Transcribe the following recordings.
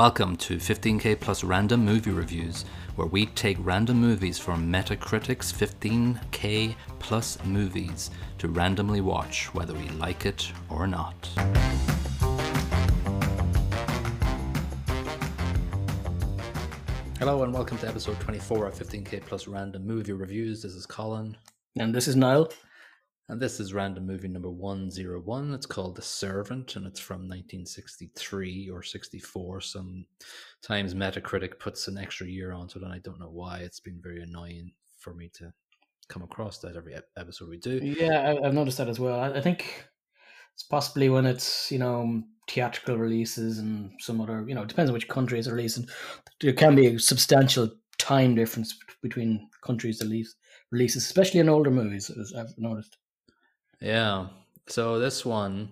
Welcome to 15k plus random movie reviews, where we take random movies from Metacritic's 15k plus movies to randomly watch whether we like it or not. Hello and welcome to episode 24 of 15k plus random movie reviews. This is Colin. And this is Niall. And this is random movie number 101. It's called The Servant and it's from 1963 or 64. Sometimes Metacritic puts an extra year onto it, and I don't know why. It's been very annoying for me to come across that every episode we do. Yeah, I've noticed that as well. I think it's possibly when it's, you know, theatrical releases and some other, you know, it depends on which country it's releasing. There can be a substantial time difference between countries' release, releases, especially in older movies, as I've noticed. Yeah. So this one,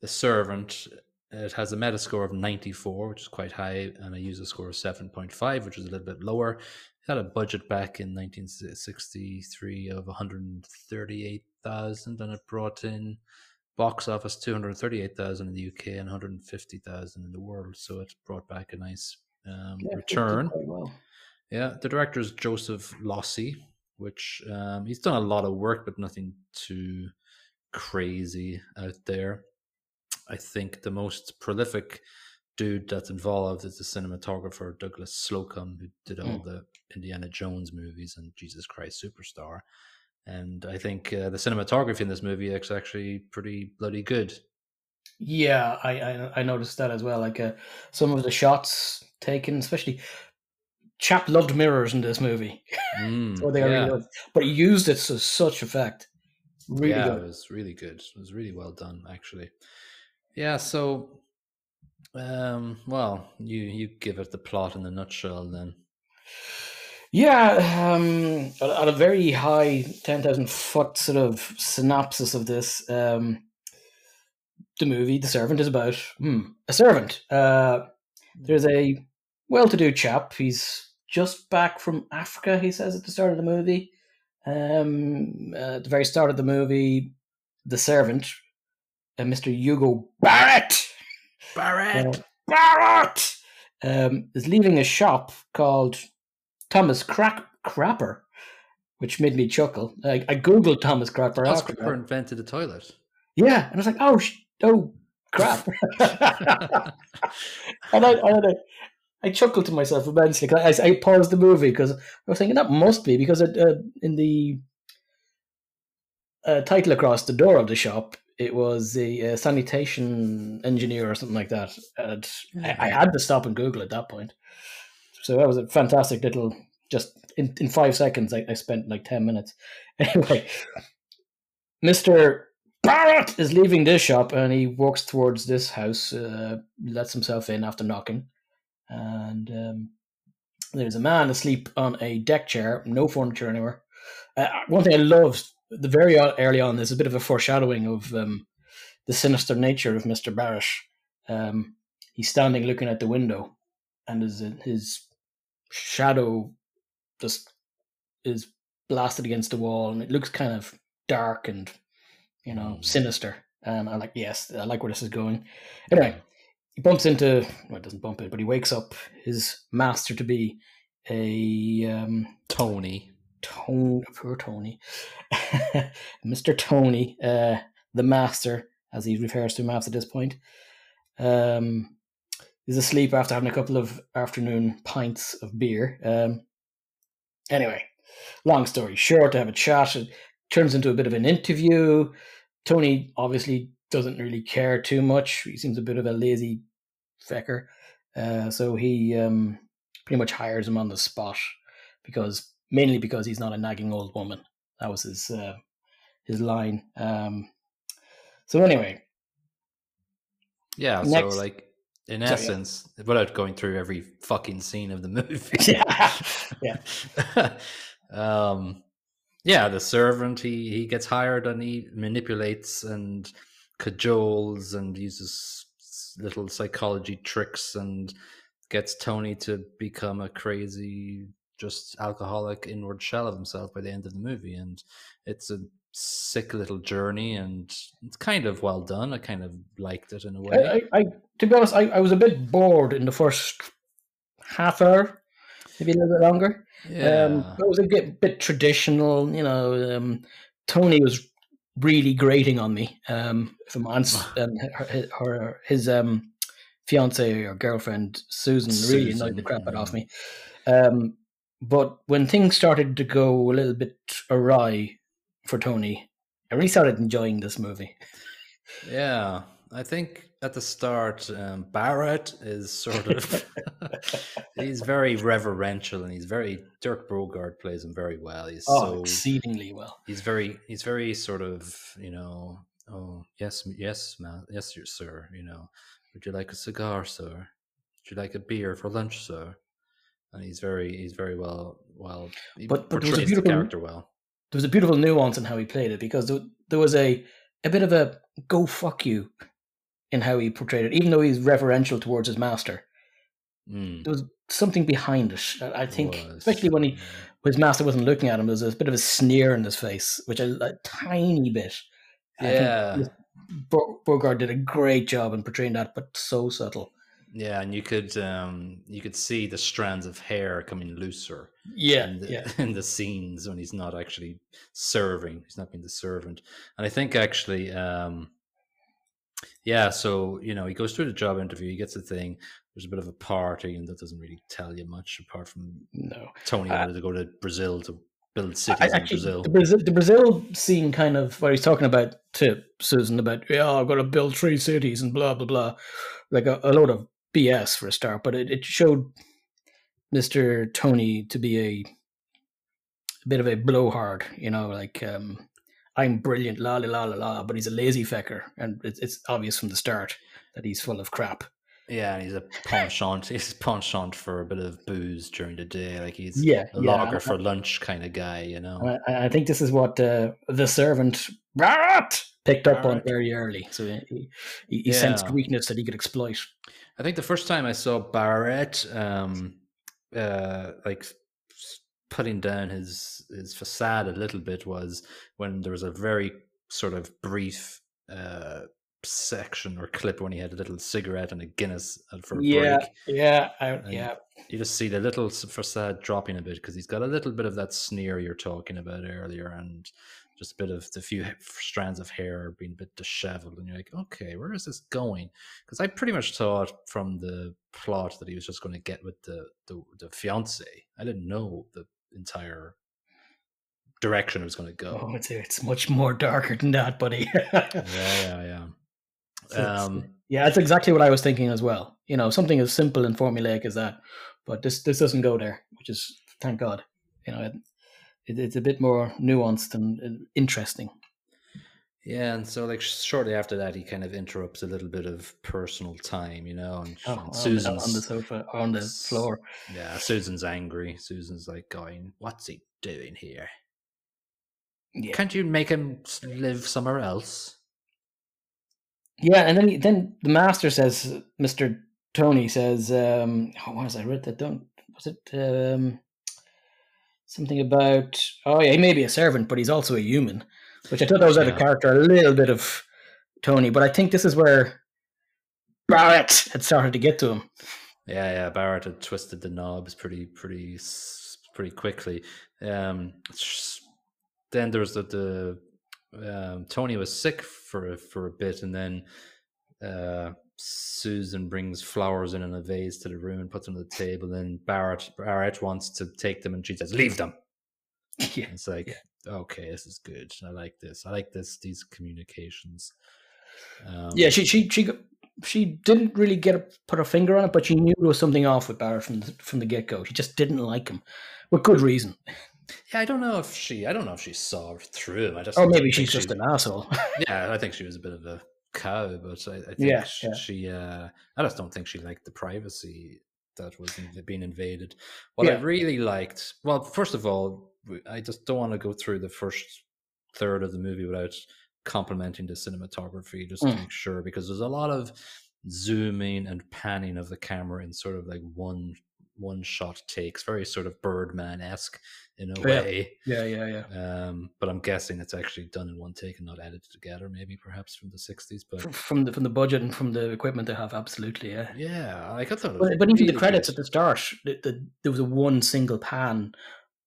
The Servant, it has a Metascore of 94, which is quite high, and a user score of 7.5, which is a little bit lower. It had a budget back in 1963 of 138,000, and it brought in box office 238,000 in the UK and 150,000 in the world. So it brought back a nice um, yeah, return. Well. Yeah, the director is Joseph Losey, which um, he's done a lot of work, but nothing too crazy out there. I think the most prolific dude that's involved is the cinematographer Douglas Slocombe, who did all mm. the Indiana Jones movies and Jesus Christ Superstar. And I think uh, the cinematography in this movie is actually pretty bloody good. Yeah, I I, I noticed that as well. Like uh, some of the shots taken, especially chap loved mirrors in this movie. Mm, so they yeah. really but he used it to such effect. Really yeah, good. it was really good. It was really well done, actually. Yeah. So, um, well, you you give it the plot in a nutshell, then. Yeah, um, at a very high ten thousand foot sort of synopsis of this, um, the movie The Servant is about hmm, a servant. Uh, there's a well-to-do chap. He's just back from Africa. He says at the start of the movie. Um, uh, at the very start of the movie, the servant, uh, Mr. Hugo Barrett, Barrett, uh, Barrett, um, is leaving a shop called Thomas Crack Crapper, which made me chuckle. I, I googled Thomas Crapper. Thomas Crapper invented the toilet. Yeah, and I was like, oh, sh- oh, crap. and I, I, I chuckled to myself immensely. I, I paused the movie because I was thinking that must be because it, uh, in the uh, title across the door of the shop, it was a, uh, sanitation engineer or something like that. And I, I, had to stop and Google at that point. So that was a fantastic little. Just in, in five seconds, I, I spent like ten minutes. Anyway, Mister Barrett is leaving this shop and he walks towards this house. Uh, lets himself in after knocking and um, there's a man asleep on a deck chair, no furniture anywhere. Uh, one thing I loved the very early on there's a bit of a foreshadowing of um, the sinister nature of Mister Barrett. Um, he's standing looking at the window, and his his shadow just is blasted against the wall, and it looks kind of dark and you know mm. sinister. And I like yes, I like where this is going. Anyway, he bumps into well, doesn't bump it, but he wakes up his master to be a um, Tony. Tony, poor Tony, Mister Tony, uh, the master, as he refers to him after this point. Um, he's asleep after having a couple of afternoon pints of beer. Um, anyway, long story short, to have a chat, it turns into a bit of an interview. Tony obviously doesn't really care too much. He seems a bit of a lazy fecker. Uh, so he um, pretty much hires him on the spot because mainly because he's not a nagging old woman. That was his uh, his line. Um, so anyway, yeah. Next, so like in sorry, essence, yeah. without going through every fucking scene of the movie, yeah, yeah. um, yeah, the servant he he gets hired and he manipulates and cajoles and uses little psychology tricks and gets Tony to become a crazy just alcoholic inward shell of himself by the end of the movie, and it's a sick little journey, and it's kind of well done. I kind of liked it in a way. I, I, I to be honest, I, I was a bit bored in the first half hour, maybe a little bit longer. yeah, Um, it was a bit, bit traditional, you know. Um, Tony was really grating on me. Um, if I'm and her, her his um fiance or girlfriend Susan, really annoyed the crap out of me. Um, but when things started to go a little bit awry for Tony, I really started enjoying this movie. yeah. I think at the start, um, Barrett is sort of he's very reverential and he's very Dirk Bogarde plays him very well. He's Oh, so exceedingly well. he's very he's very sort of you know oh yes yes ma yes sir you know would you like a cigar sir would you like a beer for lunch sir and he's very he's very well well he But- but there was a portrays the beautiful- character well there was a beautiful nuance in how he played it because there, there was a a bit of a go fuck you in how he portrayed it, even though he's reverential towards his master. Mm, There was something behind it. I think, was, especially when he yeah. his master wasn't looking at him, there was a bit of a sneer in his face, which a, a tiny bit. Yeah Bo- Bogarde did a great job in portraying that, but so subtle. yeah and you could um you could see the strands of hair coming looser Yeah, in the, yeah. in the scenes when he's not actually serving he's not being the servant and i think actually um yeah so you know he goes through the job interview he gets the thing there's a bit of a party and that doesn't really tell you much apart from No, tony Uh, wanted to go to brazil to build cities I- in actually, brazil the Brazil, the Brazil scene kind of where he's talking about to Susan about yeah, I've got to build three cities and blah blah blah, like a, a load of BS for a start. But it, it showed Mister Tony to be a, a bit of a blowhard, you know, like um, I'm brilliant, la la la la la, but he's a lazy fecker, and it's, it's obvious from the start that he's full of crap. yeah and he's a penchant he's a penchant for a bit of booze during the day like he's Yeah, a yeah, lager I- for lunch kind of guy you know I, I think this is what uh, the servant Barrett picked up on very early. So he, he, he sensed Yeah. weakness that he could exploit. I think the first time I saw Barrett, um, uh, like putting down his his facade a little bit was when there was a very sort of brief uh, section or clip when he had a little cigarette and a Guinness uh, for a Yeah, break. yeah, I, yeah. You just see the little facade dropping a bit because he's got a little bit of that sneer you're talking about earlier, and just a bit of the few strands of hair being a bit disheveled, and you're like, okay, where is this going? Because I pretty much thought from the plot that he was just going to get with the the, the fiance. I didn't know the entire direction it was going to go. Oh, it's it's much more darker than that, buddy. Yeah, yeah, yeah. So it's- Um, yeah, that's exactly what I was thinking as well. You know, something as simple and formulaic as that, but this this doesn't go there, which is thank God. You know, it, it's a bit more nuanced and interesting. Yeah, and so like shortly after that, he kind of interrupts a little bit of personal time, you know, and, Oh, and on, the, Susan's on the sofa on the floor. Yeah, Susan's angry. Susan's like going, "What's he doing here? Yeah, Can't you make him live somewhere else?" yeah, and then then the master says, Mister Tony says, um, "Oh, what was I read that Don't Was it um, something about? Oh yeah, he may be a servant, but he's also a human." Which I thought that was out of character a little bit of Tony, but I think this is where Barrett had started to get to him. Yeah, yeah. Barrett had twisted the knobs pretty, pretty, pretty quickly. Um, then there was the, the um, Tony was sick for for a bit, and then uh, Susan brings flowers in in a vase to the room and puts them on the table. And Barrett Barrett wants to take them, and she says, "Leave them." yeah. It's like, okay, this is good. I like this. I like this. These communications. Um, Yeah, she she she got- she didn't really get a, put her finger on it, but she knew there was something off with Barrett from the, from the get go. She just didn't like him, with good reason. yeah. I don't know if she. I don't know if she saw through him. I just. oh maybe she's she- just an asshole. Yeah, I think she was a bit of a cow, but I, I think Yeah, sh- yeah. she. Uh, I just don't think she liked the privacy that was in- being invaded. What I really liked. Well, first of all, I just don't want to go through the first third of the movie without complimenting the cinematography just to Mm. make sure because there's a lot of zooming and panning of the camera in sort of like one one shot takes, very sort of Birdman esque in a Yeah. way. Yeah, yeah, yeah. Um, but I'm guessing it's actually done in one take and not edited together, maybe perhaps from the 60s. But F- From the from the budget and from the equipment they have, absolutely, yeah. yeah, like I thought it But, but even the credits good. at the start, the, the, there was a one single pan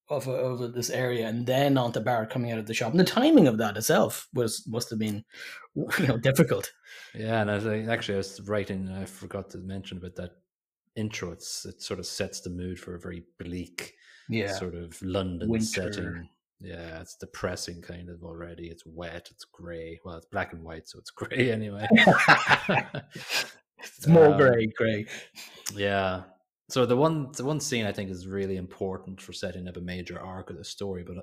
of of this area, and then onto Barrett coming out of the shop. And the timing of that itself was must have been, you know, difficult. Yeah, and I was, actually, I was writing. I forgot to mention about that intro. It's it sort of sets the mood for a very bleak Yeah, sort of London Winter. setting. Yeah, it's depressing kind of already. It's wet. It's grey. Well, it's black and white, so it's grey anyway. it's more Um, grey, grey. yeah. So the one the one scene I think is really important for setting up a major arc of the story, but uh,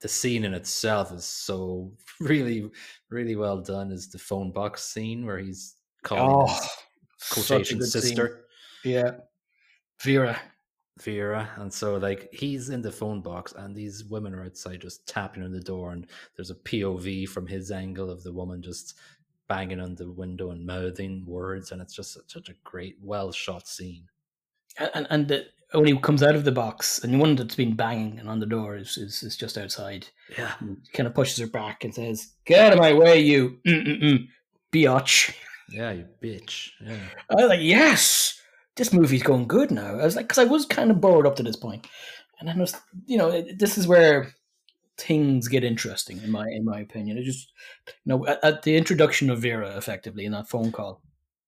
the scene in itself is so really really well done. Is the phone box scene where he's calling his Oh, quotation good scene. sister Yeah, Vera. Vera, and so like he's in the phone box, and these women are outside just tapping on the door, and there's a POV from his angle of the woman just banging on the window and mouthing words, and it's just such a great, well shot scene. And and, the, when he comes out of the box, and the one that's been banging and on the door is is, is just outside. Yeah, He kind of pushes her back and says, "Get out of my way, you mm-mm-mm, biatch." yeah, you bitch. Yeah, I was like, "Yes, this movie's going good now." I was like, because I was kind of bored up to this point, and then I was, you know, this is where things get interesting in my in my opinion. It just, you know, at, at the introduction of Vera, effectively in that phone call.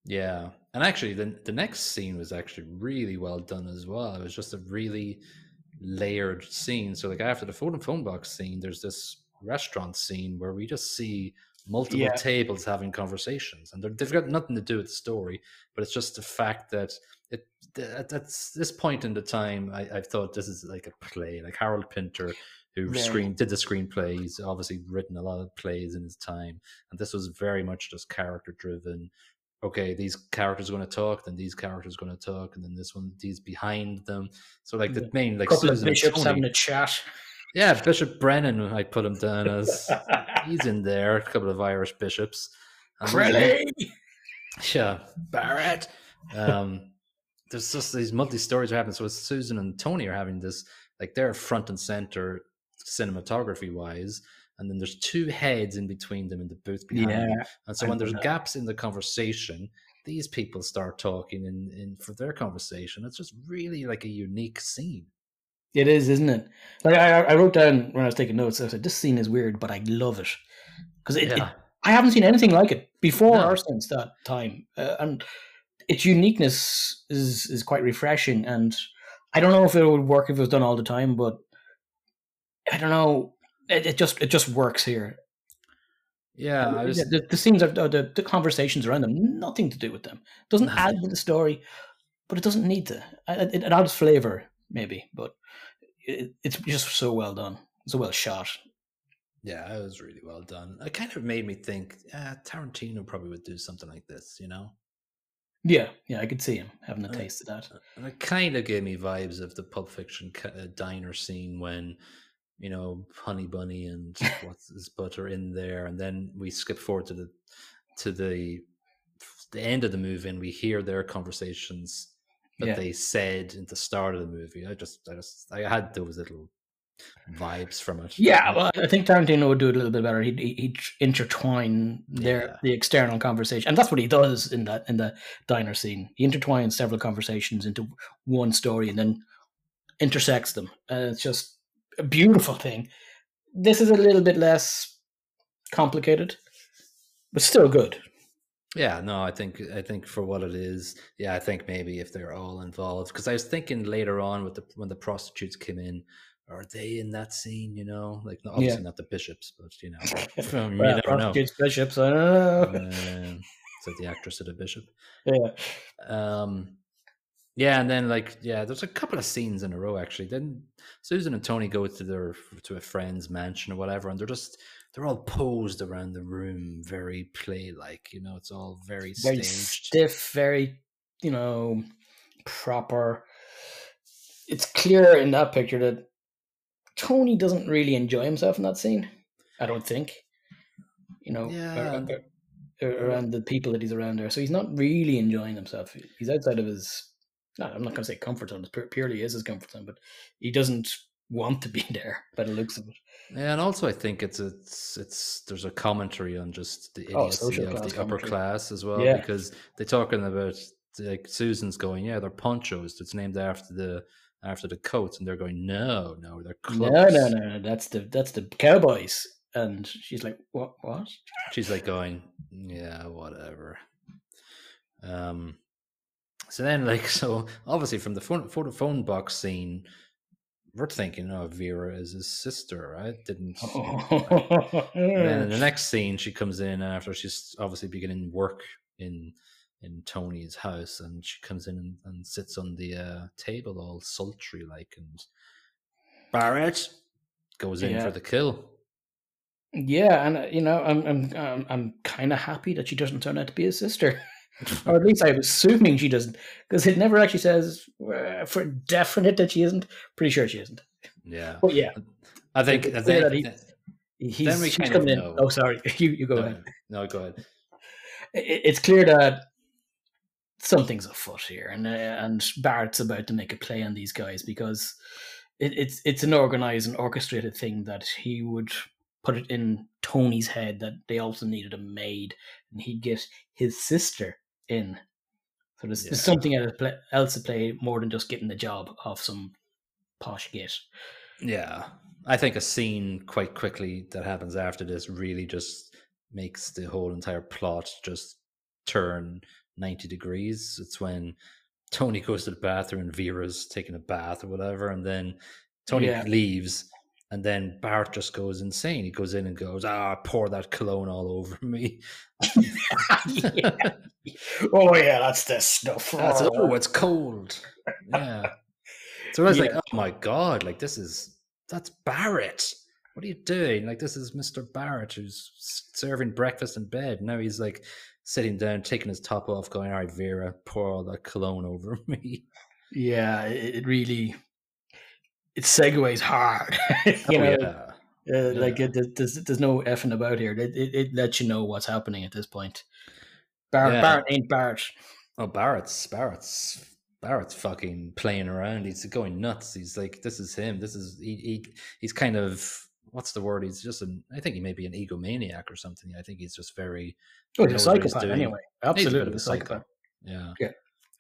yeah. And actually, the the next scene was actually really well done as well. It was just a really layered scene. So like after the phone phone box scene, there's this restaurant scene where we just see multiple Yeah. tables having conversations, and they're, they've got nothing to do with the story, but it's just the fact that it at, at this point in the time, I, I thought this is like a play, like Harold Pinter. Who Very. screen did the screenplay? He's obviously written a lot of plays in his time, and this was very much just character driven. Okay, these characters are going to talk, then these characters are going to talk, and then this one, these behind them. So like the main like couple of Susan and bishops having a chat. yeah, Bishop Brennan, I put him down as he's in there. A couple of Irish bishops. There's yeah, Barrett. Um, there's just these multi stories are happening. So Susan and Tony are having this, like they're front and center cinematography wise, and then there's two heads in between them in the booth behind them. Yeah, And so I when there's know gaps in the conversation, these people start talking in, in for their conversation. It's just really like a unique scene. it is, isn't it? Like I, I wrote down when I was taking notes. I said, "This scene is weird, but I love it because it, it- I haven't seen anything like it before No. or since that time, uh, and its uniqueness is is quite refreshing. And I don't know if it would work if it was done all the time, but I don't know. It, it just it just works here. Yeah, I was, the, the, scenes are the, the conversations around them, nothing to do with them. Doesn't add to the story, but it doesn't need to. It, it adds flavor, maybe, but it, it's just so well done, so well shot. yeah, it was really well done. It kind of made me think, uh, Tarantino probably would do something like this, you know. Yeah, yeah, I could see him having a Uh, taste of that. And it kind of gave me vibes of the Pulp Fiction uh, diner scene when, you know, Honey Bunny and what's his butt in there, and then we skip forward to the to the the end of the movie, and we hear their conversations that Yeah. they said at the start of the movie. I just, I just, I had those little vibes from it. Yeah, well, I think Tarantino would do it a little bit better. He'd, he'd intertwine their Yeah. the external conversation, and that's what he does in that in the diner scene. He intertwines several conversations into one story and then intersects them, and it's just a beautiful thing. This is a little bit less complicated, but still good. Yeah, no, I think I think for what it is, yeah, I think maybe if they're all involved, because I was thinking later on with the when the prostitutes came in, are they in that scene? You know, like obviously not the bishops, but you know, from, you Well, never know. prostitutes, bishops, I don't know. Um, so the actress of the bishop. yeah, Um, yeah, and then like yeah, there's a couple of scenes in a row actually. Then Susan and Tony go to their to a friend's mansion or whatever, and they're just they're all posed around the room, very play like. You know, it's all very very staged. stiff, very you know proper. It's clear in that picture that Tony doesn't really enjoy himself in that scene. I don't think. You know, Yeah. around, around the people that he's around there, so he's not really enjoying himself. He's outside of his I'm not going to say comfort zone. It purely is his comfort zone, but he doesn't want to be there by the looks of it. Yeah, and also I think it's it's it's there's a commentary on just the oh, idiocy oh, of the upper class as well, yeah. because they're talking about like Susan's going, yeah, they're ponchos. It's named after the after the coats, and they're going, no, no, they're cloaks. No, no, no, no, that's the that's the cowboys. And she's like, what, what? She's like going, yeah, whatever. Um, so then, like, so obviously from the phone, the phone box scene, we're thinking, oh, Vera is his sister, right? Didn't. Oh. then in the next scene, she comes in after she's obviously beginning work in in Tony's house, and she comes in and, and sits on the uh, table, all sultry like, and Barrett goes in yeah. for the kill. Yeah, and uh, you know, I'm I'm I'm, I'm kind of happy that she doesn't turn out to be his sister or at least I'm assuming she doesn't, because it never actually says uh, for definite that she isn't. Pretty sure she isn't. Yeah. But yeah, I think, I think that he, he's, then we she's coming in. Oh, sorry, you you go no, ahead. No, go ahead. It, it's clear that something's afoot here, and uh, and Barrett's about to make a play on these guys because it, it's it's an organized and orchestrated thing that he would put it in Tony's head that they also needed a maid, and he'd get his sister in. So there's, yeah. there's something else to play more than just getting the job off some posh git. Yeah, I think a scene quite quickly that happens after this really just makes the whole entire plot just turn 90 degrees. It's when Tony goes to the bathroom and Vera's taking a bath or whatever, and then Tony yeah. leaves and then Bart just goes insane. He goes in and goes, "Ah, pour that cologne all over me." yeah. Oh yeah, that's the stuff. That's, oh, it's cold. Yeah. So I was yeah. like, "Oh my god! Like this is that's Barrett. What are you doing? Like this is Mister Barrett who's serving breakfast in bed. Now he's like sitting down, taking his top off, going, "All right, Vera, pour all that cologne over me." Yeah, it really it segues hard. you oh, know, yeah. Uh, yeah. like it, there's there's no effing about here. It, it, it lets you know what's happening at this point. Barrett, yeah. Barrett ain't Barrett. Oh, Barrett's Barrett's Barrett's fucking playing around. He's going nuts. He's like, this is him. This is he. he he's kind of what's the word? He's just an. I think he may be an egomaniac or something. I think he's just very. Oh, he's a psychopath anyway. Absolutely, a, a psychopath. Yeah. Yeah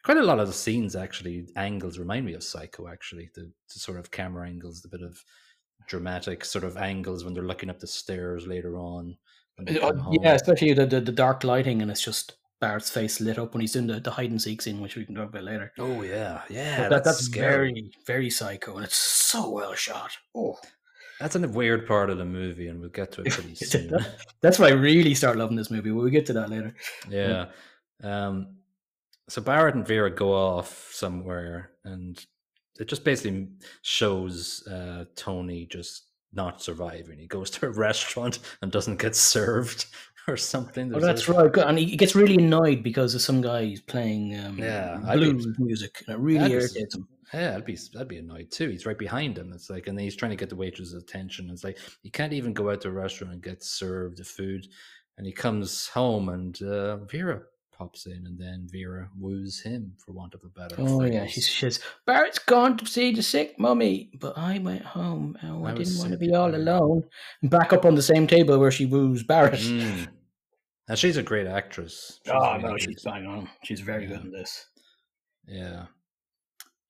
quite a lot of the scenes actually angles remind me of Psycho. Actually, the, the, sort of camera angles, the bit of dramatic sort of angles when they're looking up the stairs later on. Uh, yeah, especially the, the, the dark lighting, and it's just Barrett's face lit up when he's doing the, the hide and seek scene, which we can talk about later. Oh yeah, yeah, that, that's, that's very very psycho, and it's so well shot. Oh. That's a weird part of the movie, and we'll get to it pretty soon. That's why I really start loving this movie. We'll get to that later. Yeah. Um, so Barrett and Vera go off somewhere, and it just basically shows uh, Tony just not surviving. He goes to a restaurant and doesn't get served or something. oh, that's a... right. And he gets really annoyed because of some guy who's playing um, yeah, blues be, music, and it really irritates him. Yeah, I'd be I'd be annoyed too. He's right behind him. It's like, and then he's trying to get the waitress's attention. It's like you can't even go out to a restaurant and get served the food. And he comes home, and uh, Vera pops in, and then Vera woos him, for want of a better. Oh phrase. yeah, she says Barrett's gone to see the sick mummy, but I went home. Oh, I, I didn't want to be all alone. back up on the same table where she woos Barrett. Mm. And she's a great actress. She's oh no, she's bang on. She's very yeah. good in this. Yeah,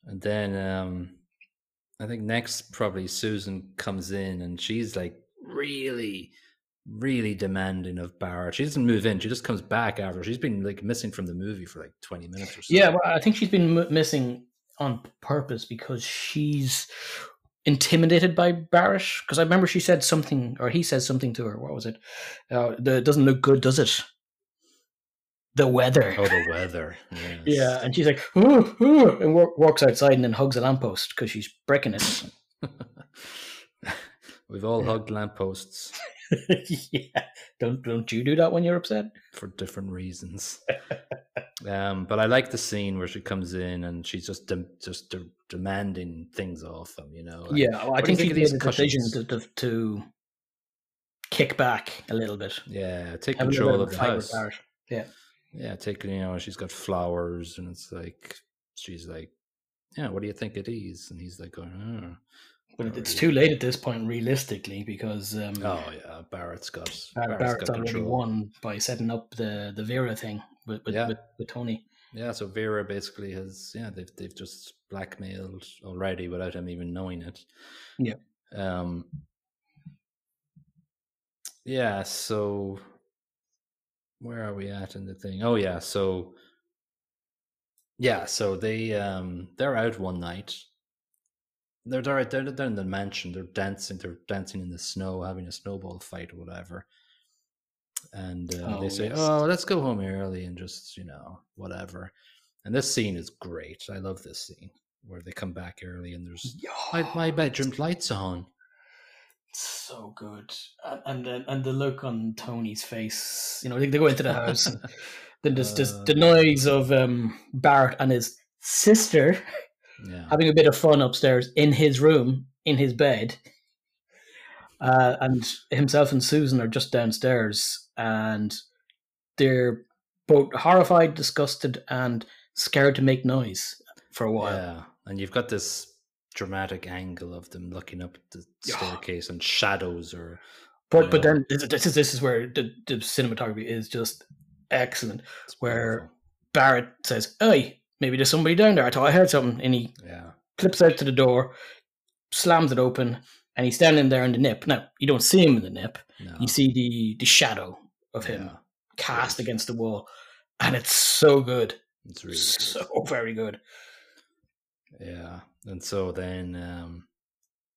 and then um, I think next probably Susan comes in, and she's like really really demanding of Barrett. She doesn't move in; she just comes back after. She's been like missing from the movie for like twenty minutes or so. Yeah, well, I think she's been m- missing on purpose because she's intimidated by Barrett. Because I remember she said something, or he says something to her. What was it? Uh, the, it doesn't look good, does it? The weather. Oh, the weather. Yes. yeah, and she's like, ooh, ooh, and walks outside and then hugs a lamppost because she's breaking it. We've all hugged lampposts. yeah. Don't don't you do that when you're upset? For different reasons. um, but I like the scene where she comes in and she's just de- just de- demanding things off him. You know. Like, yeah, well, I think, think she made a decision to, to, to kick back a little bit. Yeah, take Have control of the house. Yeah. Yeah, take you know she's got flowers and it's like she's like yeah, what do you think it is? And he's like, going, oh. But it's too late at this point, realistically, because um, oh yeah, Barrett's got Bar- Barrett's Barrett's got already control. won by setting up the the Vera thing with with, Yeah. with, with Tony. Yeah, so Vera basically has yeah they've they've just blackmailed already without him even knowing it. Yeah. Um. Yeah. So where are we at in the thing? Oh yeah. So yeah. So they um they're out one night. They're they're they're, they're in the mansion. They're dancing. They're dancing in the snow, having a snowball fight or whatever. And uh, Oh, they say, yes. "Oh, let's go home early and just you know whatever." And this scene is great. I love this scene where they come back early and there's my, my bedroom's lights on. so good, and and the, and the look on Tony's face. You know, they, they go into the house, and then there's just the Uh. noise of um, Barrett and his sister Yeah, having a bit of fun upstairs in his room, in his bed. Uh, and himself and Susan are just downstairs, and they're both horrified, disgusted, and scared to make noise for a while. yeah. And you've got this dramatic angle of them looking up the staircase and shadows or But but then this, this is this is where the, the cinematography is just excellent. it's Where- beautiful. Barrett says, "Hey, maybe there's somebody down there. I thought I heard something." And he yeah, flips out to the door, slams it open, and he's standing there in the nip. Now you don't see him in the nip; no, you see the the shadow of him yeah, cast Great. against the wall, and it's so good, it's really good. so very good. Yeah. And so then um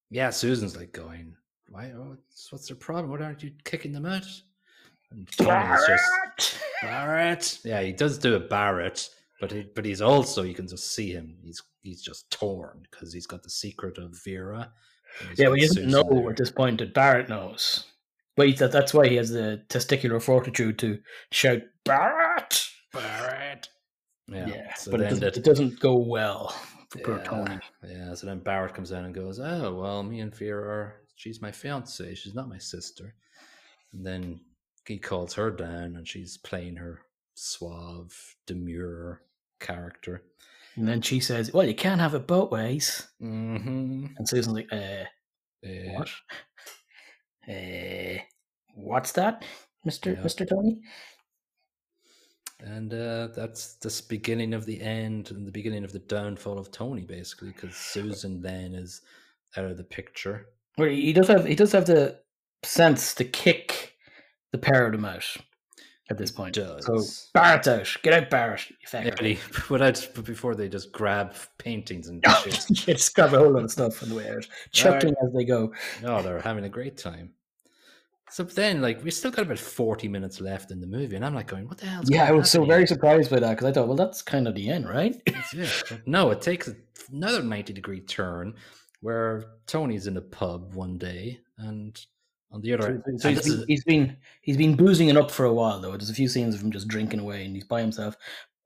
yeah, Susan's like going, Why what's, what's their problem? Why aren't you kicking them out? And Tony's just Barrett! Barrett. Yeah, he does do a Barrett, but he, but he's also you can just see him. He's he's just torn because he's got the secret of Vera. Yeah, well, he doesn't Susan know there. at this point that Barrett knows. But he, that, that's why he has the testicular fortitude to shout Barrett. Barrett. Yeah. Yeah, so but it doesn't, that- it doesn't go well for yeah, Tony. Yeah, so then Barrett comes down and goes, Oh, well, me and Vera are, she's my fiance, she's not my sister. And then he calls her down and she's playing her suave, demure character. And then she says, "Well, you can't have it both ways." Mm-hmm. And Susan's like, "Uh, what? Uh, what's that, Mister Yeah. Mister Tony?" And uh, that's this beginning of the end and the beginning of the downfall of Tony, basically, because Susan then is out of the picture. Well, he he does have he does have the sense to kick the pair of them out at this point. does. So Barrett's out. Get out, Barrett. You Yeah, but, but before they just grab paintings and oh, shit. yeah, just grab a whole lot of stuff on the way out, chuckling as they go. Oh, they're having a great time. So then, like, we still got about forty minutes left in the movie, and I'm like going, "What the hell?" Yeah, I was so very surprised by that because I thought, well, that's kind of the end, right? no, it takes another ninety degree turn where Tony's in a pub one day, and on the So, other, so and he's, been, is- he's been he's been boozing it up for a while though. There's a few scenes of him just drinking away, and he's by himself.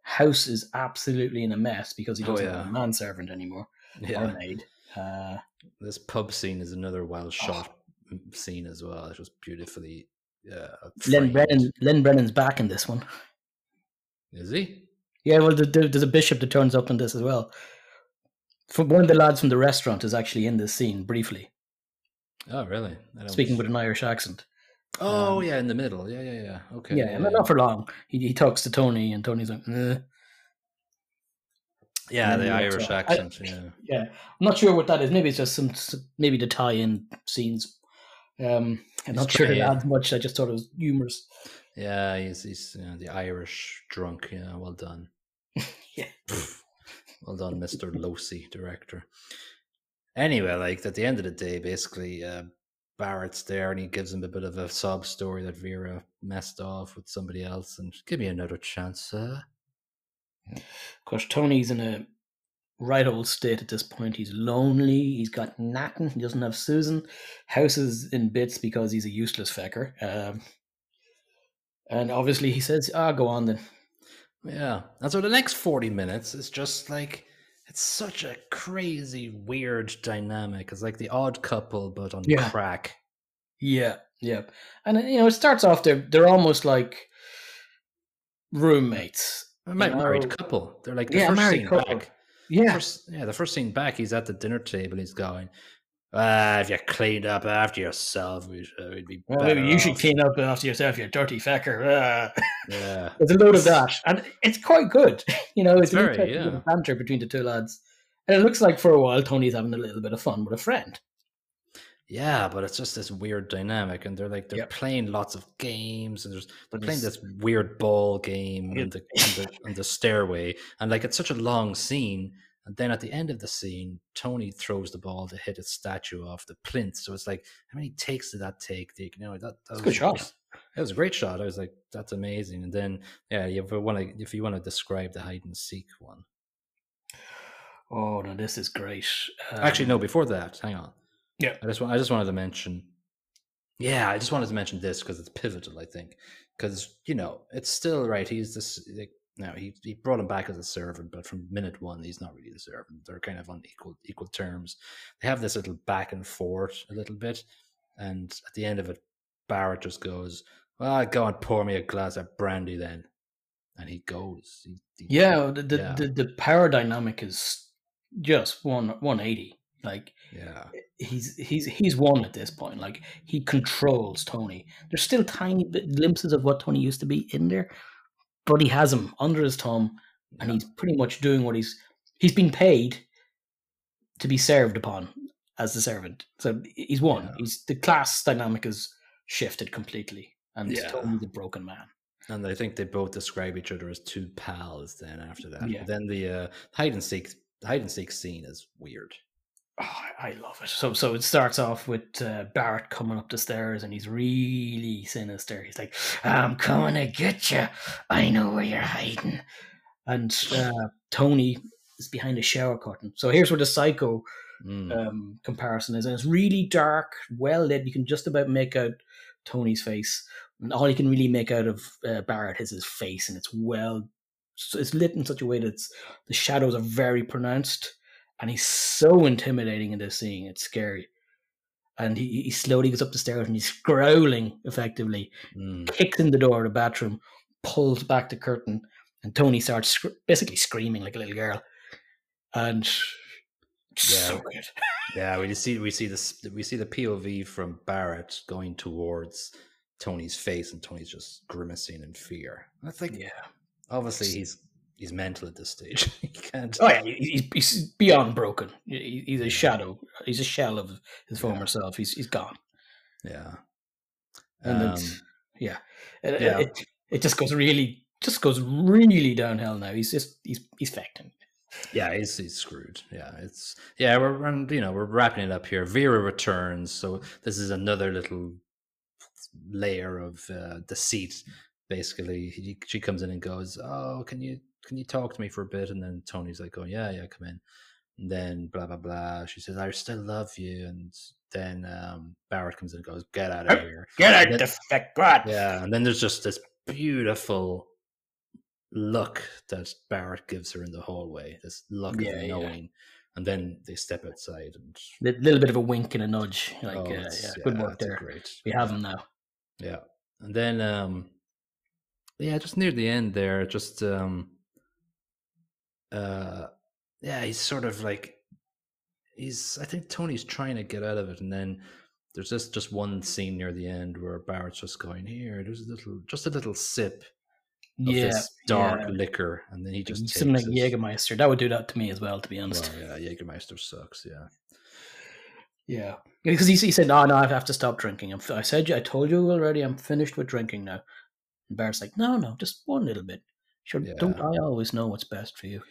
House is absolutely in a mess because he Oh, doesn't yeah. have a manservant anymore or yeah, maid. Uh, this pub scene is another Oh. well shot scene as well. It was beautifully. Uh, Len. Brennan Len Brennan's back in this one. is he? Yeah, well, the, the, there's a bishop that turns up in this as well. From one of the lads from the restaurant is actually in this scene briefly, Oh, really? Speaking with an Irish accent. Oh, um, yeah, in the middle. Yeah, yeah, yeah. Okay. yeah, and not for long. He, he talks to Tony, and Tony's like, eh. yeah, the then he walks Irish. I- accent. yeah. yeah, I'm not sure what that is. Maybe it's just some, maybe the tie-in scenes. Um, I'm not sure it adds much. I just thought it was humorous. Yeah, he's, he's you know, the Irish drunk. Yeah, well done. Yeah. well done, Mr. Losey, director. Anyway, like at the end of the day, basically, uh, Barrett's there and he gives him a bit of a sob story that Vera messed off with somebody else and give me another chance, sir. Of course, Tony's in a right old state at this point. He's lonely. He's got nothing. He doesn't have Susan. House is in bits because he's a useless fecker. Um, and obviously, he says, "Ah, go on then." Yeah. And so the next 40 minutes is just like, it's such a crazy, weird dynamic. It's like the odd couple, but on Yeah. crack. Yeah, yeah. And you know, it starts off they're they're almost like roommates. A married know- couple. They're like the Yeah, first married scene couple. back. Yeah. First, yeah, the first scene back, he's at the dinner table. He's going, ah, "If you cleaned up after yourself, we should, we'd be Well, maybe you should clean up after yourself, you dirty fecker. Ah. Yeah, There's a load of that, and it's quite good. You know, it's, It's an very, interesting yeah. banter between the two lads, and it looks like for a while Tony's having a little bit of fun with a friend. yeah, but it's just this weird dynamic, and they're like they're Yep. playing lots of games, and there's they're playing this weird ball game on the, on the on the stairway, and like it's such a long scene. And then at the end of the scene, Tony throws the ball to hit a statue off the plinth. So it's like, how many takes did that take? You know, that, that It's a was good shot. It was a great shot. I was like, that's amazing. And then, yeah, if you want to, if you want to describe the hide and seek one, Oh no, this is great. actually, Um, no. Before that, hang on. Yeah. I just want, I just wanted to mention. Yeah, I just wanted to mention this because it's pivotal. I think because you know it's still right. He's this. Like, now he he brought him back as a servant, but from minute one, he's not really the servant. They're kind of on equal equal terms. They have this little back and forth a little bit, and at the end of it, Barrett just goes, "Well, go and pour me a glass of brandy then," and he goes. He, he- Yeah, the the, Yeah. the the power dynamic is just one one eighty. Like yeah, he's he's he's won at this point. Like he controls Tony. There's still tiny bit glimpses of what Tony used to be in there, but he has him under his thumb, and he's pretty much doing what he's he's been paid to be served upon as the servant. So he's won. Yeah. He's the class dynamic has shifted completely, and Yeah. Tony's a broken man. And I think they both describe each other as two pals. Then after that, Yeah. then the uh, hide and seek hide and seek scene is weird. Oh, I I love it. So so it starts off with uh, Barrett coming up the stairs and he's really sinister. He's like, "I'm coming to get you. I know where you're hiding." And uh, Tony is behind a shower curtain. So here's where the psycho Mm. um, comparison is, and it's really dark, well lit. You can just about make out Tony's face, and all you can really make out of uh, Barrett is his face, and it's well, it's lit in such a way that it's, the shadows are very pronounced, and he's so intimidating in this scene. It's scary, and he, he slowly goes up the stairs and he's growling effectively, Mm. kicks in the door of the bathroom, pulls back the curtain, and Tony starts sc- basically screaming like a little girl, and so good. Yeah, we see we see this we see the POV from Barrett going towards Tony's face, and Tony's just grimacing in fear. I think Yeah. obviously he's he's mental at this stage. he can't. Oh yeah, he's, he's beyond broken. He's a shadow. He's a shell of his former Yeah. self. He's he's gone. Yeah. And Um, it's, yeah, it, yeah. It, it just goes really, just goes really downhill now. He's just he's he's fecting. Yeah, he's he's screwed. Yeah, it's yeah. We're and you know we're wrapping it up here. Vera returns, so this is another little layer of uh, deceit. Basically, he, she comes in and goes, "Oh, can you can you talk to me for a bit?" And then Tony's like, "Oh yeah, yeah, come in." And then blah blah blah. She says, "I still love you." And then um, Barrett comes in and goes, "Get out of here." Get out Yeah. the feck, God. Yeah, and then there's just this beautiful look that Barrett gives her in the hallway. This look Yeah, of yeah. knowing, and then they step outside and A little bit of a wink and a nudge. Like, oh, uh, it's- yeah, good work there. Great, We have him now. yeah, and then um, yeah, just near the end there, just um, uh, yeah, he's sort of like he's. I think Tony's trying to get out of it, and then. There's just just one scene near the end where Barrett's just going here. There's a little, just a little sip, of Yeah, this dark yeah. liquor, and then he just Something like. Jägermeister. That would do that to me as well, to be honest. Well, yeah, Jägermeister sucks. Yeah, Yeah, because he, he said, "No, no, I have to stop drinking." I'm, I said, I told you already. I'm finished with drinking now. And Barrett's like, "No, no, just one little bit. Sure, don't I always know what's best for you?"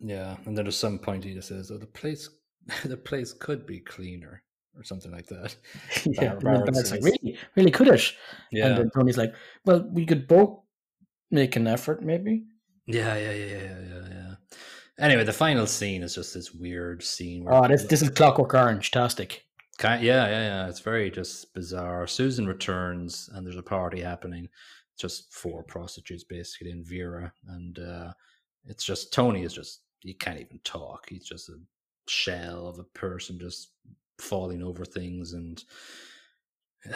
Yeah. And then there's some point he just says, "Oh, the place, the place could be cleaner." Or something like that. yeah, Barrett Barrett's like, "Really, really could it?" Yeah, And then Tony's like, "Well, we could both make an effort, maybe." yeah, yeah, yeah, yeah, yeah, yeah. Anyway, the final scene is just this weird scene. Where Oh, this this is Clockwork Orange, tastic. Yeah, yeah, yeah. It's very just bizarre. Susan returns and there's a party happening. Just four prostitutes basically and Vera. And uh, it's just Tony is just he can't even talk. He's just a shell of a person just falling over things and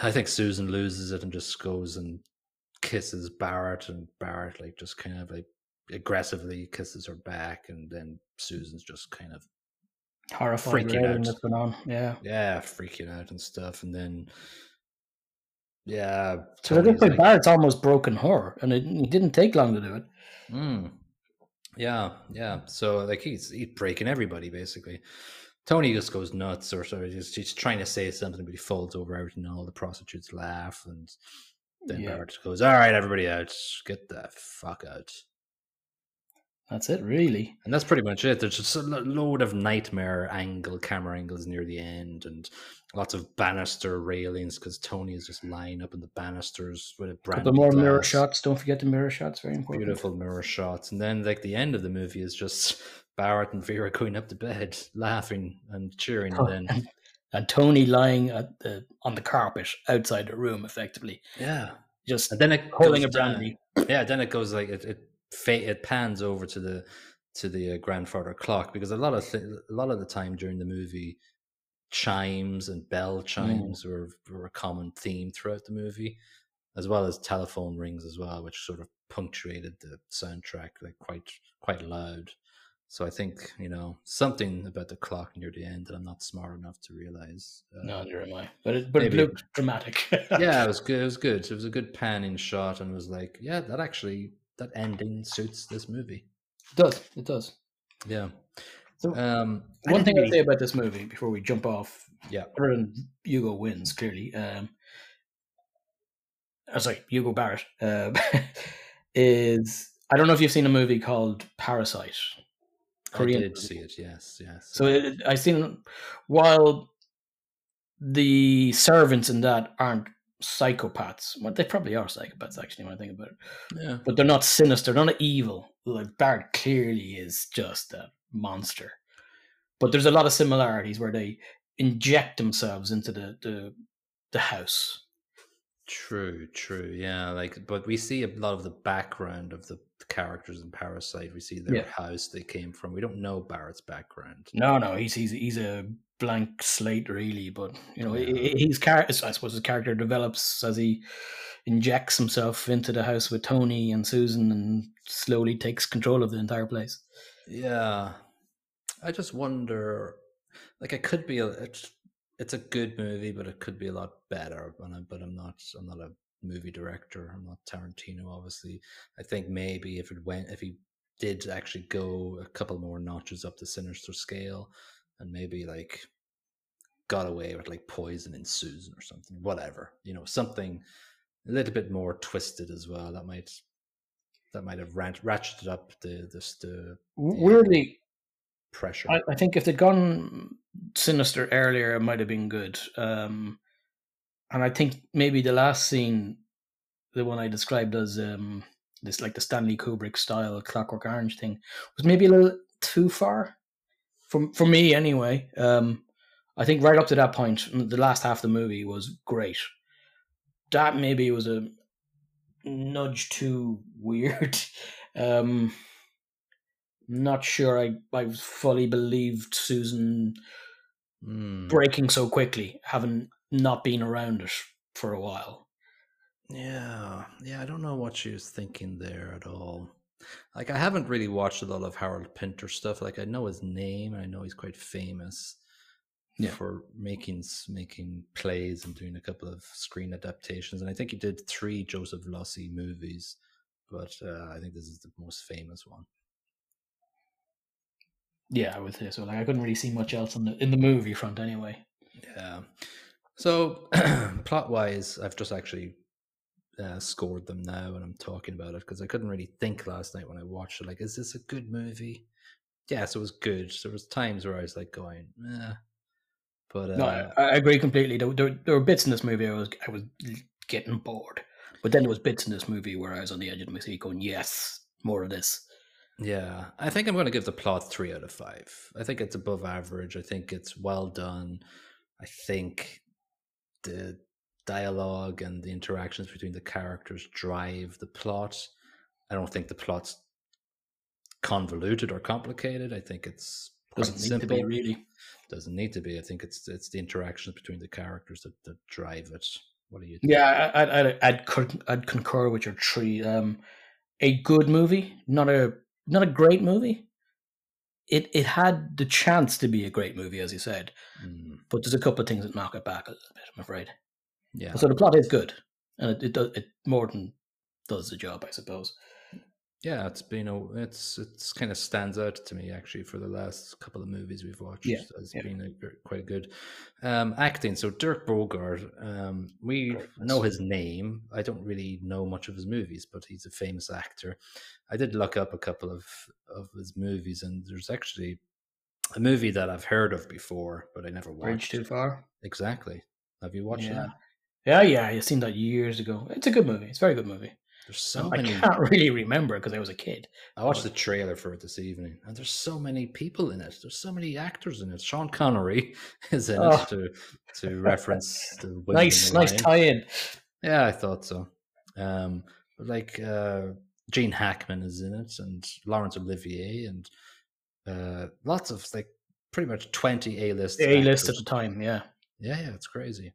I think Susan loses it and just goes and kisses Barrett and Barrett like just kind of like aggressively kisses her back, and then Susan's just kind of Horrified Freaking out. that's going on. Yeah. yeah freaking out and stuff, and then yeah, So I think like, Barrett's almost broken her, and it, it didn't take long to do it. Mm. Yeah, yeah. So like he's he's breaking everybody basically. Tony just goes nuts, or sort of just he's trying to say something, but he falls over everything, all the prostitutes laugh, and then Yeah. Barrett goes, "All right, everybody out, get the fuck out." That's it, really. And that's pretty much it. There's just a load of nightmare angle camera angles near the end, and lots of banister railings because Tony is just lying up in the banisters with a brand new more mirror shots. Don't forget the mirror shots. Very important. beautiful mirror shots and then like the end of the movie is just barrett and vera going up to bed laughing and cheering Oh, and then and, Tony lying at the on the carpet outside the room, effectively, yeah just and then it holding a brandy. yeah then it goes like it it, it pans over to the to the uh, grandfather clock because a lot of th- a lot of the time during the movie chimes and bell chimes were, were a common theme throughout the movie as well as telephone rings as well which sort of punctuated the soundtrack like quite quite loud so i think you know something about the clock near the end that i'm not smart enough to realize uh, No, neither am I. But it, but it Maybe. looked dramatic. yeah it was good it was good it was a good panning shot and it was like yeah that actually that ending suits this movie it does. It does. yeah So um one thing I'd say about this movie before we jump off, Yeah. other than Hugo wins clearly. Um, oh, sorry, Hugo Barrett uh, is. I don't know if you've seen a movie called Parasite. I Korean did movie. see it yes yes So it, I seen while the servants in that aren't psychopaths. Well, they probably are psychopaths actually when I think about it. yeah But they're not sinister, they're not evil. Like Bart clearly is just a monster. But there's a lot of similarities where they inject themselves into the the, the house. True, true. Yeah, like, but we see a lot of the background of the characters in Parasite. We see their Yeah. house they came from. We don't know Barrett's background. No, no, he's he's he's a blank slate really, but you know, Yeah. he he's char- I suppose his character develops as he injects himself into the house with Tony and Susan and slowly takes control of the entire place. Yeah, I just wonder. Like, it could be a. It's, it's a good movie, but it could be a lot better. And I, but I'm not. I'm not a movie director. I'm not Tarantino. Obviously, I think maybe if it went, if he did actually go a couple more notches up the sinister scale, and maybe like got away with like poisoning Susan or something, whatever. You know, something a little bit more twisted as well. That might that might have rat- ratcheted up the this the. Weirdly, pressure. I, I think if they'd gone sinister earlier, it might have been good. Um, and I think maybe the last scene, the one I described as um, this like the Stanley Kubrick style Clockwork Orange thing, was maybe a little too far for for me anyway. Um, I think right up to that point, the last half of the movie was great. That maybe was a nudge too weird. Um, not sure I, I fully believed Susan Mm. breaking so quickly, having not been around it for a while. Yeah, yeah, I don't know what she was thinking there at all. Like, I haven't really watched a lot of Harold Pinter stuff. Like, I know his name, and I know he's quite famous Yeah. for making making plays and doing a couple of screen adaptations. And I think he did three Joseph Losey movies, but uh, I think this is the most famous one. Yeah, I would say so. Like I couldn't really see much else in the in the movie front anyway. Yeah. So, plot wise, I've just actually uh, scored them now and I'm talking about it because I couldn't really think last night when I watched it. Like, is this a good movie? Yes, it was good. There was times where I was like going, eh. But uh, No, I, agree completely. There, there, there were bits in this movie I was I was getting bored, but then there was bits in this movie where I was on the edge of my seat going, "Yes, more of this." yeah, I think I'm going to give the plot three out of five. I think it's above average. I think it's well done. I think the dialogue and the interactions between the characters drive the plot. I don't think the plot's convoluted or complicated. I think it's quite Doesn't need simple. to be really. Doesn't need to be. I think it's it's the interactions between the characters that, that drive it. What do you think? Yeah, I, I'd, I'd, I'd, con- I'd concur with your tree. Um, a good movie, not a not a great movie. It it had the chance to be a great movie, as you said, Mm, but there's a couple of things that knock it back a little bit. I'm afraid. yeah. So the plot is good, and it it, does, it more than does the job, I suppose. Yeah, it's been a it's it's kind of stands out to me actually for the last couple of movies we've watched. Yeah, It's yeah. been a, quite good um, acting. So Dirk Bogarde, um, we Great, know his name. I don't really know much of his movies, but he's a famous actor. I did look up a couple of of his movies, and there's actually a movie that I've heard of before, but I never watched. Bridge too far. Exactly. Have you watched yeah. that? Yeah, yeah, I seen that years ago. It's a good movie. It's a very good movie. There's so I many. can't really remember because I was a kid. I watched the trailer for it this evening, and there's so many people in it. There's so many actors in it. Sean Connery is in Oh. it to to reference the women Nice, the nice tie-in. Yeah, I thought so. Um, but like uh, Gene Hackman is in it, and Laurence Olivier, and uh, lots of like pretty much twenty A list. A list at the time, yeah. Yeah, yeah, it's crazy.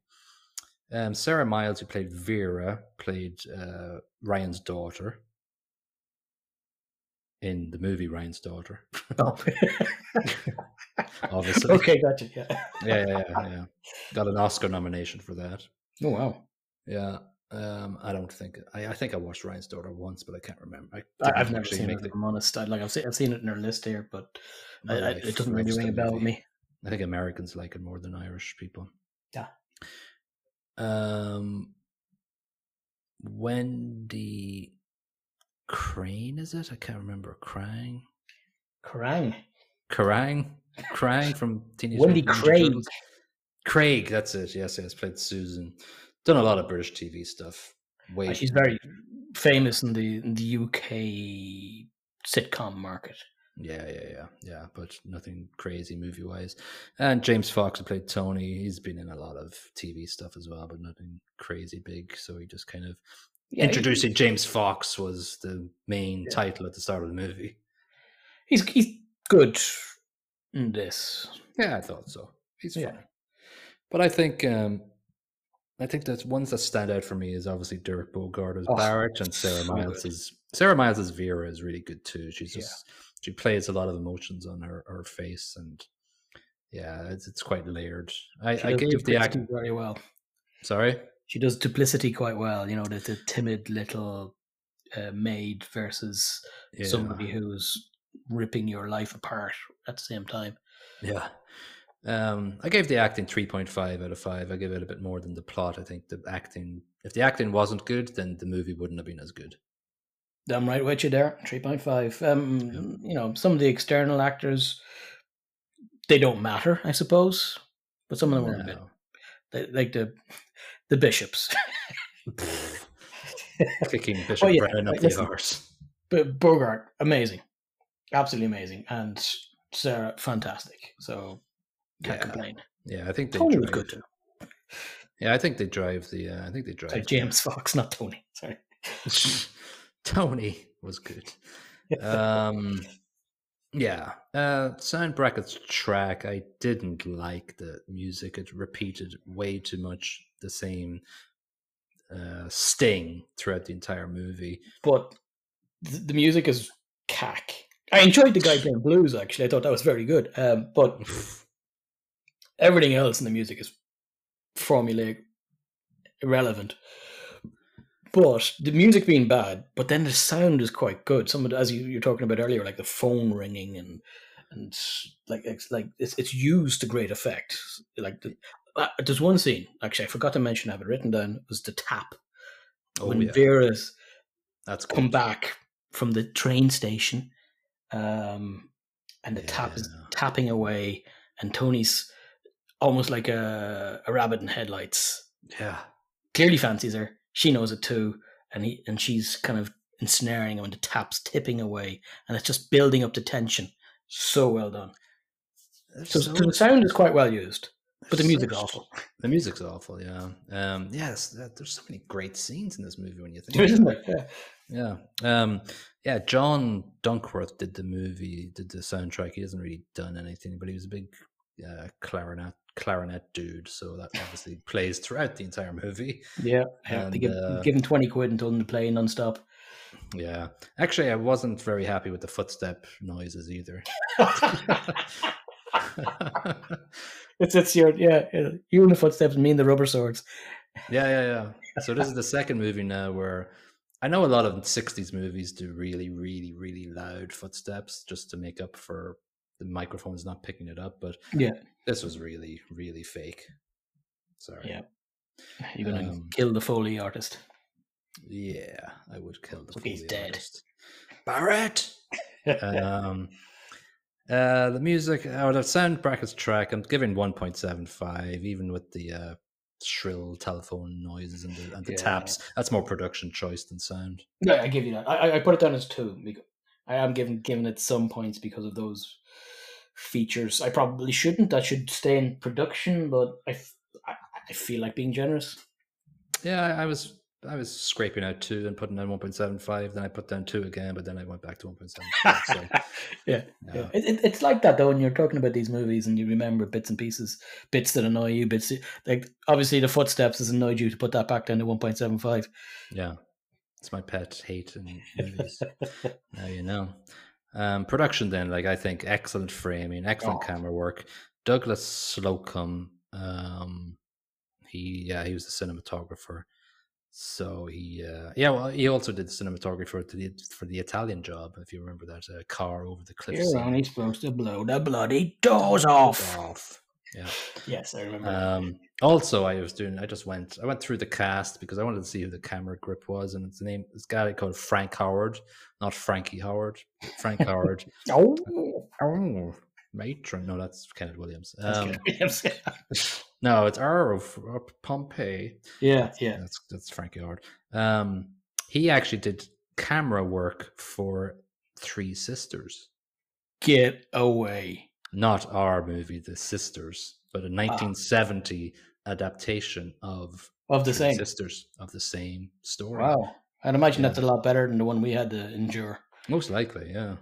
Um, Sarah Miles, who played Vera, played uh, Ryan's daughter in the movie Ryan's Daughter. Oh. Obviously. okay, gotcha. Yeah. Yeah, yeah, yeah, yeah. Got an Oscar nomination for that. Oh wow. Yeah. Um, I don't think I, I think I watched Ryan's Daughter once, but I can't remember. I I've never seen it. the- I'm honest. I, like I've seen, I've seen it in our list here, but I, I, it doesn't really ring a bell with me. I think Americans like it more than Irish people. Yeah. Um, Wendy Crane is it? I can't remember. Krang, Krang. Krang, Krang from Teenage Wendy Ninja Craig. Turtles. Craig, that's it. Yes, yes. Played Susan. Done a lot of British TV stuff. Wait. Uh, She's very famous in the in the UK sitcom market. Yeah, yeah, yeah, yeah. But nothing crazy movie wise. And James Fox who played Tony. He's been in a lot of TV stuff as well, but nothing crazy big. So he just kind of Yeah, introducing James Fox was the main Yeah. title at the start of the movie. He's he's good in this. Yeah, I thought so. He's Yeah. fine. But I think um I think that ones that stand out for me is obviously Dirk Bogarde as Oh, Barrett and Sarah so Miles good. as Sarah Miles as Vera is really good too. She's Yeah. She plays a lot of emotions on her, her face and yeah, it's it's quite layered. I, I gave the acting very well. sorry. She does duplicity quite well. You know, the, the timid little uh, maid versus Yeah. somebody who's ripping your life apart at the same time. Yeah. Um, I gave the acting 3.5 out of 5. I give it a bit more than the plot. I think the acting, if the acting wasn't good, then the movie wouldn't have been as good. I'm right with you there. Three point five. Um, you know, some of the external actors, they don't matter, I suppose, but some of them were a bit they, like the the bishops. Kicking Bishop yeah, Brown up the arse. but Bogarde, amazing, absolutely amazing, and Sarah, fantastic. So can't Yeah. complain. Yeah, I think they Tony drive. good too. Yeah, I think they drive the. Uh, I think they drive. Sorry, the- James Fox, not Tony. Sorry. Tony was good. Um, yeah. Uh, Sound Brackets track. I didn't like the music. It repeated way too much the same uh, sting throughout the entire movie. but th- the music is cack. I enjoyed the guy playing blues. Actually, I thought that was very good. Um, but everything else in the music is formulaic, irrelevant. But the music being bad, but then the sound is quite good. Some of the, as you you were talking about earlier, like the phone ringing and and like it's like it's it's used to great effect. Like the, uh, there's one scene actually I forgot to mention. I have it written down. Was the tap oh when yeah, Vera's that's come good. back from the train station, um, and the tap is tapping away, and Tony's almost like a, a rabbit in headlights. Yeah, Clearly fancies her. She knows it too, and he and she's kind of ensnaring him, and the tap's tipping away, and it's just building up the tension. So well done. So, so- so the sound is quite well used, but the music's such- awful. The music's awful. Yeah. Um. Yes. that- there's so many great scenes in this movie when you think. Isn't it? Yeah. Yeah. Um, yeah, John Dankworth did the movie, did the soundtrack. He hasn't really done anything, but he was a big uh, clarinet clarinet dude, so that obviously plays throughout the entire movie. Yeah, And, give, uh, give him twenty quid and told him to play non-stop. Yeah. Actually, I wasn't very happy with the footstep noises either. it's it's your yeah, yeah, you and the footsteps, me and the rubber swords. Yeah, yeah, yeah. So this is the second movie now where I know a lot of '60s movies do really, really, really loud footsteps just to make up for the microphone's not picking it up, but Yeah. this was really, really fake. Sorry. Yeah. You're gonna Um, kill the Foley artist. Yeah, I would kill the. Look, he's Foley dead. artist. Barrett. um, uh, the music out of sound brackets track, I'm giving 1.75, even with the uh, shrill telephone noises and the, and the Yeah. taps. That's more production choice than sound. yeah, I give you that. I, I- I put it down as two. Because I am giving giving it some points because of those features. I probably shouldn't. That should stay in production, but I, f- I, feel like being generous. Yeah, I, was I was scraping out two and putting down 1.75. Then I put down two again, but then I went back to 1.75. So, yeah, yeah. yeah. It, it, it's like that though when you're talking about these movies and you remember bits and pieces, bits that annoy you, bits like obviously the footsteps has annoyed you to put that back down to one point seven five. Yeah, it's my pet hate in movies. now you know. Um, production then, like I think, excellent framing, excellent Oh. camera work. Douglas Slocombe, um, he yeah, he was the cinematographer. So he uh, yeah, well, he also did the cinematography for the for the Italian job. If you remember that uh, car over the cliff. You're only supposed to blow the bloody doors off. off. Yeah. Yes, I remember. Um, also, I was doing. I just went. I went through the cast because I wanted to see who the camera grip was, and it's the name. This guy called Frank Howard, not Frankie Howerd. Frank Howard. oh, Oh, matron. No, that's Kenneth Williams. that's Um, good. Williams. no, it's R of Pompeii. yeah, yeah. That's that's Frankie Howerd. Um, he actually did camera work for Three Sisters, Get away. not our movie, The Sisters, Ah. but a 1970 adaptation of Of the same. sisters of the same story. Wow. I'd imagine Yeah. that's a lot better than the one we had to endure. Most likely, yeah.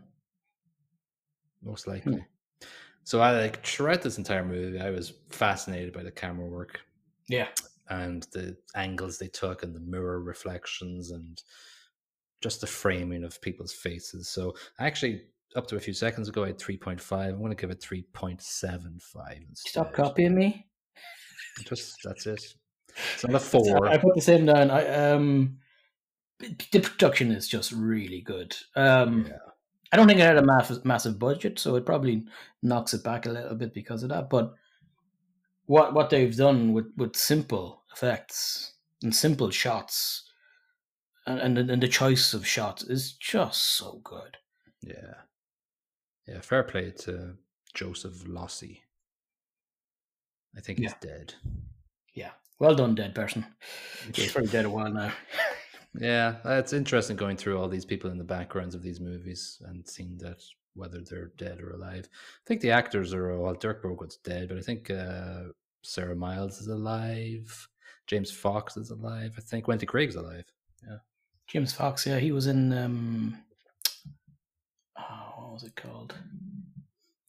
Most Hmm. likely. So I like throughout this entire movie, I was fascinated by the camera work Yeah. and the angles they took and the mirror reflections and just the framing of people's faces. So actually, up to a few seconds ago, I had 3.5. I'm going to give it 3.75 instead. Stop copying me. Just that's it. It's not a four. I put the same down. I um, the production is just really good. Um, Yeah. I don't think it had a massive massive budget, so it probably knocks it back a little bit because of that. But what what they've done with with simple effects and simple shots, and and, and the choice of shots is just so good. Yeah. Yeah, fair play to Joseph Losey. I think he's dead. Yeah, well done, dead person. He's probably dead a while now. Yeah, it's interesting going through all these people in the backgrounds of these movies and seeing that whether they're dead or alive. I think the actors are well, Dirk Bogarde's dead, but I think uh, Sarah Miles is alive. James Fox is alive. I think Wendy Craig's alive. Yeah. James Fox, yeah, he was in um, oh, what was it called?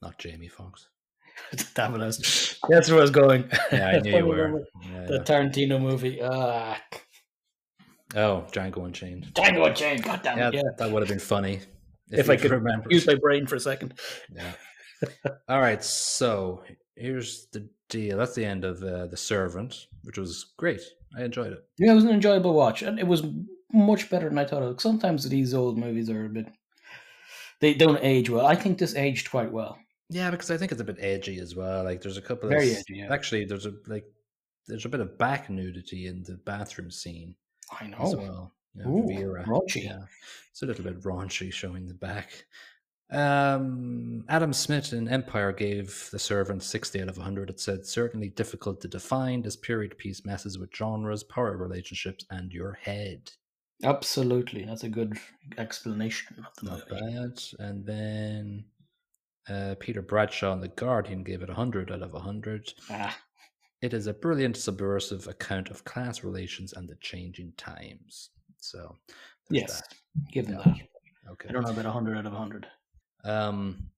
Not Jamie Foxx. It, that's where I was going. Yeah, I knew you were. Yeah, The yeah. Tarantino movie. Ah, Oh, Django Unchained. Django Unchained. God damn Yeah, it, yeah. that would have been funny If I could remember. Use my brain for a second. Yeah. All right. So here's the deal. That's the end of uh, the Servant, which was great. I enjoyed it. Yeah, it was an enjoyable watch, and it was much better than I thought. It. Sometimes these old movies are a bit. They don't age well. I think this aged quite well. Yeah, because I think it's a bit edgy as well. Like there's a couple Very of edgy, yeah. actually there's a like there's a bit of back nudity in the bathroom scene I know. as well. Yeah, Ooh, Vera. raunchy. Yeah, it's a little bit raunchy showing the back. Um, Adam Smith in Empire gave The Servant 60 out of 100. It said, certainly difficult to define. This period piece messes with genres, power relationships, and your head. Absolutely, that's a good explanation of the Not movie. bad. And then uh, Peter Bradshaw in The Guardian gave it 100 out of 100. Ah, It is a brilliant subversive account of class relations and the changing times. So, yes, give them Yeah. that. Okay. I don't know about hundred out of hundred. Um,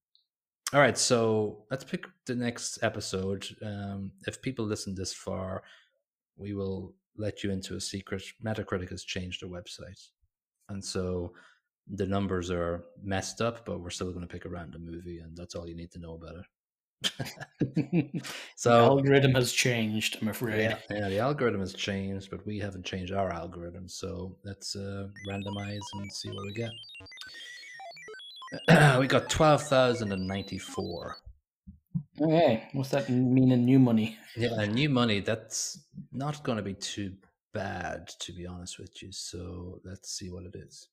all right, so let's pick the next episode. Um, if people listen this far, we will let you into a secret. Metacritic has changed their website, and so the numbers are messed up, but we're still going to pick a random movie, and that's all you need to know about it. the so algorithm has changed, I'm afraid. yeah, yeah, the algorithm has changed, but we haven't changed our algorithm. So let's uh, randomize and see what we get. we got twelve thousand and ninety-four. Okay, what's that mean in new money? Yeah, and new money. That's not going to be too bad, to be honest with you. So let's see what it is.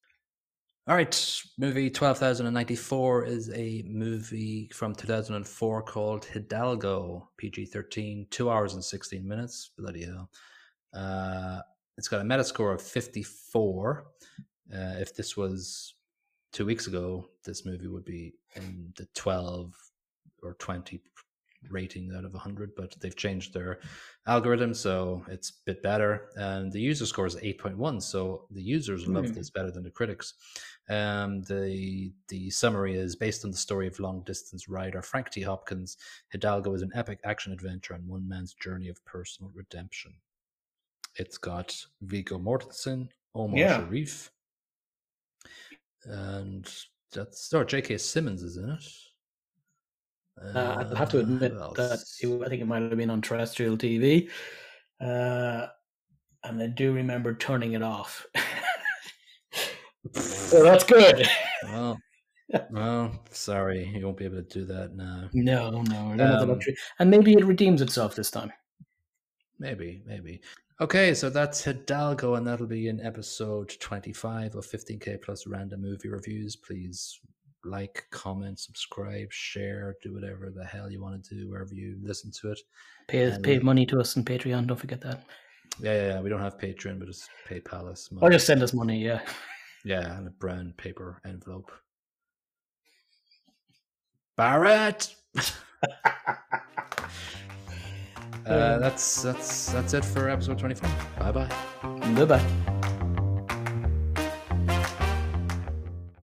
All right, movie 12,094 is a movie from 2004 called Hidalgo, PG 13, two hours and 16 minutes. Bloody hell. Uh, it's got a Metascore of 54. Uh, if this was two weeks ago, this movie would be in the 12 or 20 rating out of 100, but they've changed their algorithm, so it's a bit better. And the user score is 8.1, so the users love Hmm. this better than the critics. Um, the the summary is based on the story of long distance rider Frank T. Hopkins. Hidalgo is an epic action adventure on one man's journey of personal redemption. It's got Viggo Mortensen, Omar Yeah. Sharif, and that's or J.K. Simmons is in it. Uh, I'll have to Uh, admit that it, I think it might have been on terrestrial TV. Uh, and I do remember turning it off. so that's good. well, well, sorry, you won't be able to do that now. No, no, I the Um. And maybe it redeems itself this time. Maybe, maybe. Okay, so that's Hidalgo, and that'll be in episode 25 of 15K plus random movie reviews. Please like, comment, subscribe, share, do whatever the hell you want to do wherever you listen to it. Pay, and- pay money to us on Patreon. Don't forget that. Yeah, yeah, yeah. We don't have Patreon, but it's PayPal us. Or just send us money. Yeah. Yeah, and a brown paper envelope. Barrett. uh, that's that's that's it for episode twenty five. Bye bye. Bye bye.